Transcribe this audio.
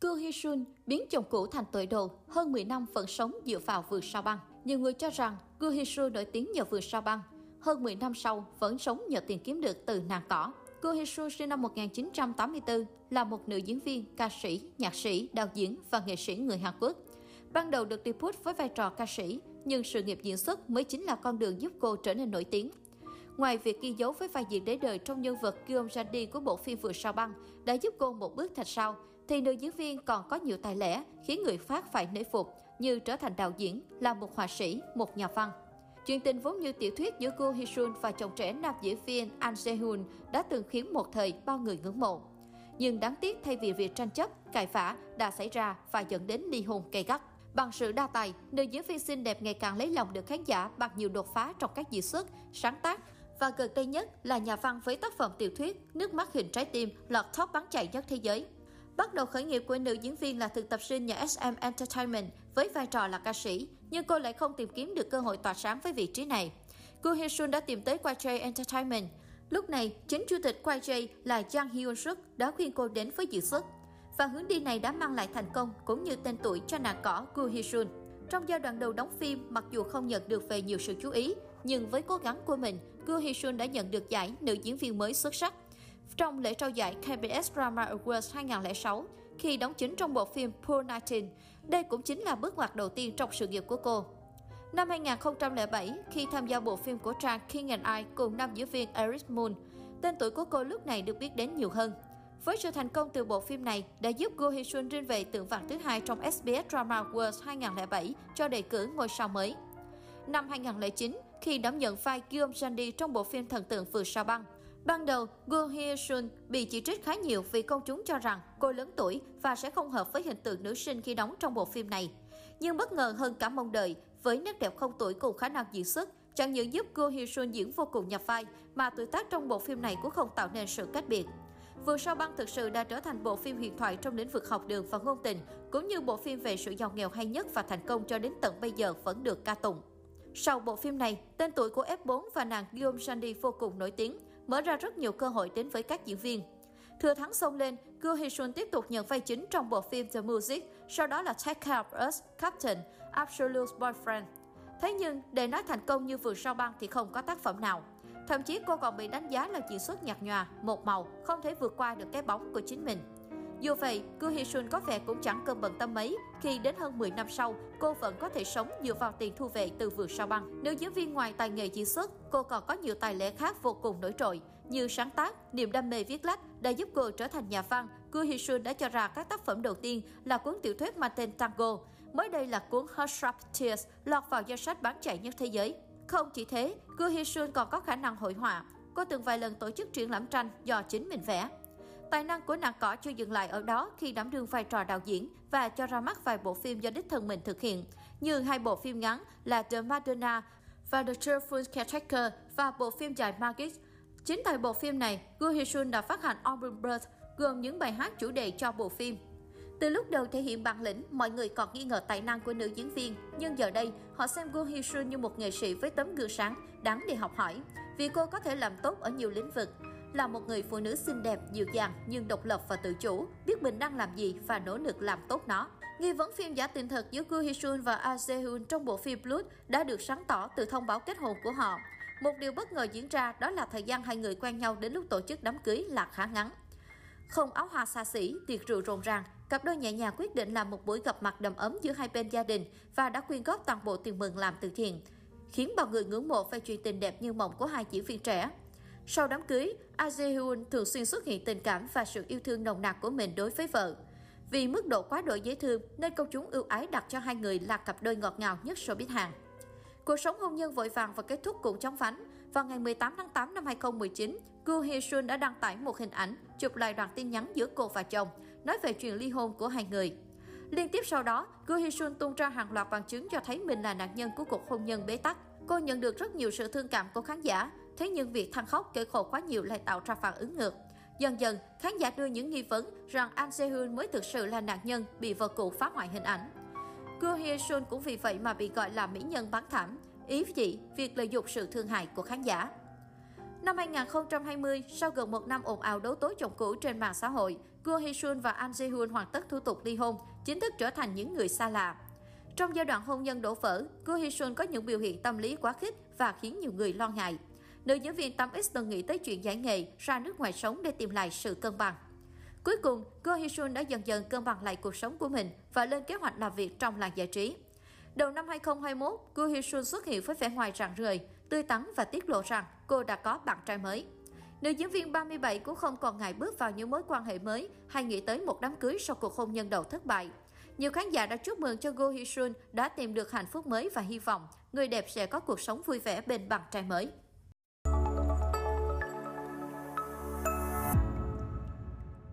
Coo Hee Sun biến chồng cũ thành tội đồ, hơn 10 năm vẫn sống dựa vào vườn sao băng. Nhiều người cho rằng Coo Hee Sun nổi tiếng nhờ vườn sao băng, hơn 10 năm sau vẫn sống nhờ tiền kiếm được từ nàng cỏ. Coo Hee Sun sinh năm 1984, là một nữ diễn viên, ca sĩ, nhạc sĩ, đạo diễn và nghệ sĩ người Hàn Quốc. Ban đầu được debut với vai trò ca sĩ, nhưng sự nghiệp diễn xuất mới chính là con đường giúp cô trở nên nổi tiếng. Ngoài việc ghi dấu với vai diễn đế đời trong nhân vật Guillaume Jandi của bộ phim vừa sao băng đã giúp cô một bước thạch sau thì nữ diễn viên còn có nhiều tài lẻ khiến người phát phải nể phục như trở thành đạo diễn, là một họa sĩ, một nhà văn. Chuyện tình vốn như tiểu thuyết giữa cô Hisun và chồng trẻ nam diễn viên An Sehun đã từng khiến một thời bao người ngưỡng mộ. Nhưng đáng tiếc thay vì việc tranh chấp, cãi vã đã xảy ra và dẫn đến ly hôn gay gắt. Bằng sự đa tài, nữ diễn viên xinh đẹp ngày càng lấy lòng được khán giả bằng nhiều đột phá trong các diễn xuất, sáng tác và gần đây nhất là nhà văn với tác phẩm tiểu thuyết Nước mắt hình trái tim lọt top bán chạy nhất thế giới. Bắt đầu khởi nghiệp của nữ diễn viên là thực tập sinh nhà SM Entertainment với vai trò là ca sĩ, nhưng cô lại không tìm kiếm được cơ hội tỏa sáng với vị trí này. Cô Hye Sun đã tìm tới YJ Entertainment. Lúc này, chính chủ tịch YJ là Jang Hyun Suk đã khuyên cô đến với dự xuất. Và hướng đi này đã mang lại thành công cũng như tên tuổi cho nàng cỏ Gu Hye Sun. Trong giai đoạn đầu đóng phim, mặc dù không nhận được về nhiều sự chú ý, nhưng với cố gắng của mình, Gu Hyun-sun đã nhận được giải nữ diễn viên mới xuất sắc. Trong lễ trao giải KBS Drama Awards 2006, khi đóng chính trong bộ phim Poor Nighting, đây cũng chính là bước ngoặt đầu tiên trong sự nghiệp của cô. Năm 2007, khi tham gia bộ phim của trang King and I cùng nam diễn viên Eric Moon, tên tuổi của cô lúc này được biết đến nhiều hơn. Với sự thành công từ bộ phim này đã giúp Go Hee Sun rinh về tượng vàng thứ hai trong SBS Drama Awards 2007 cho đề cử ngôi sao mới. Năm 2009, khi đảm nhận vai Guillaume Sandy trong bộ phim Thần tượng vừa sao băng, Ban đầu, Go Hye Sun bị chỉ trích khá nhiều vì công chúng cho rằng cô lớn tuổi và sẽ không hợp với hình tượng nữ sinh khi đóng trong bộ phim này. Nhưng bất ngờ hơn cả mong đợi, với nét đẹp không tuổi cùng khả năng diễn xuất, chẳng những giúp Go Hye Sun diễn vô cùng nhập vai, mà tuổi tác trong bộ phim này cũng không tạo nên sự cách biệt. Vừa sao băng thực sự đã trở thành bộ phim huyền thoại trong lĩnh vực học đường và ngôn tình, cũng như bộ phim về sự giàu nghèo hay nhất và thành công cho đến tận bây giờ vẫn được ca tụng. Sau bộ phim này, tên tuổi của F4 và nàng Guillaume Sandy vô cùng nổi tiếng, mở ra rất nhiều cơ hội đến với các diễn viên. Thừa thắng xông lên, Go Hee Sun tiếp tục nhận vai chính trong bộ phim The Music, sau đó là Take Care of Us, Captain, Absolute Boyfriend. Thế nhưng, để nói thành công như vừa sao băng thì không có tác phẩm nào. Thậm chí cô còn bị đánh giá là diễn xuất nhạt nhòa, một màu, không thể vượt qua được cái bóng của chính mình. Dù vậy, Go Hee Sun có vẻ cũng chẳng cân bận tâm mấy khi đến hơn 10 năm sau, cô vẫn có thể sống dựa vào tiền thu về từ vườn sao băng. Nữ diễn viên ngoài tài nghệ diễn xuất, cô còn có nhiều tài lẻ khác vô cùng nổi trội như sáng tác, niềm đam mê viết lách đã giúp cô trở thành nhà văn. Go Hee Sun đã cho ra các tác phẩm đầu tiên là cuốn tiểu thuyết mang tên Tango. Mới đây là cuốn Hush Sharp Tears lọt vào danh sách bán chạy nhất thế giới. Không chỉ thế, Go Hee Sun còn có khả năng hội họa. Cô từng vài lần tổ chức triển lãm tranh do chính mình vẽ. Tài năng của nàng cỏ chưa dừng lại ở đó khi đảm đương vai trò đạo diễn và cho ra mắt vài bộ phim do đích thân mình thực hiện, như hai bộ phim ngắn là The Madonna và The Cheerful Caretaker và bộ phim dài Magic. Chính tại bộ phim này, Go Hee Sun đã phát hành album Birth gồm những bài hát chủ đề cho bộ phim. Từ lúc đầu thể hiện bản lĩnh, mọi người còn nghi ngờ tài năng của nữ diễn viên, nhưng giờ đây họ xem Go Hee Sun như một nghệ sĩ với tấm gương sáng, đáng để học hỏi, vì cô có thể làm tốt ở nhiều lĩnh vực là một người phụ nữ xinh đẹp, dịu dàng nhưng độc lập và tự chủ, biết mình đang làm gì và nỗ lực làm tốt nó. Nghi vấn phim giả tình thật giữa Koo Hee Sun và Ah Se Hoon trong bộ phim Blood đã được sáng tỏ từ thông báo kết hôn của họ. Một điều bất ngờ diễn ra đó là thời gian hai người quen nhau đến lúc tổ chức đám cưới là khá ngắn. Không áo hoa xa xỉ, tiệc rượu rộn ràng, cặp đôi nhẹ nhàng quyết định làm một buổi gặp mặt đầm ấm giữa hai bên gia đình và đã quyên góp toàn bộ tiền mừng làm từ thiện, khiến bao người ngưỡng mộ về chuyện tình đẹp như mộng của hai diễn viên trẻ. Sau đám cưới, Ah Jae-hyun thường xuyên xuất hiện tình cảm và sự yêu thương nồng nặc của mình đối với vợ. Vì mức độ quá độ dễ thương nên công chúng ưu ái đặt cho hai người là cặp đôi ngọt ngào nhất showbiz Hàn. Cuộc sống hôn nhân vội vàng và kết thúc cũng chóng vánh. Vào ngày 18 tháng 8 năm 2019, Gu Hye Sun đã đăng tải một hình ảnh chụp lại đoạn tin nhắn giữa cô và chồng, nói về chuyện ly hôn của hai người. Liên tiếp sau đó, Gu Hye Sun tung ra hàng loạt bằng chứng cho thấy mình là nạn nhân của cuộc hôn nhân bế tắc. Cô nhận được rất nhiều sự thương cảm của khán giả, thế nhưng việc than khóc kể khổ quá nhiều lại tạo ra phản ứng ngược. Dần dần, khán giả đưa những nghi vấn rằng An Se-hyun mới thực sự là nạn nhân bị vợ cũ phá hoại hình ảnh. Go Hye Sun cũng vì vậy mà bị gọi là mỹ nhân bán thảm, ý gì? việc lợi dụng sự thương hại của khán giả. Năm 2020, sau gần một năm ồn ào đấu tố chồng cũ trên mạng xã hội, Go Hee-sun và An Ji-hoon hoàn tất thủ tục ly hôn, chính thức trở thành những người xa lạ. Trong giai đoạn hôn nhân đổ vỡ, Go Hee-sun có những biểu hiện tâm lý quá khích và khiến nhiều người lo ngại. Nữ diễn viên 8X từng nghĩ tới chuyện giải nghệ, ra nước ngoài sống để tìm lại sự cân bằng. Cuối cùng, Go Hyun đã dần dần cân bằng lại cuộc sống của mình và lên kế hoạch làm việc trong làng giải trí. Đầu năm 2021, Go Hyun xuất hiện với vẻ ngoài rạng rời, tươi tắn và tiết lộ rằng cô đã có bạn trai mới. Nữ diễn viên 37 cũng không còn ngại bước vào những mối quan hệ mới hay nghĩ tới một đám cưới sau cuộc hôn nhân đầu thất bại. Nhiều khán giả đã chúc mừng cho Go Hyun đã tìm được hạnh phúc mới và hy vọng người đẹp sẽ có cuộc sống vui vẻ bên bạn trai mới.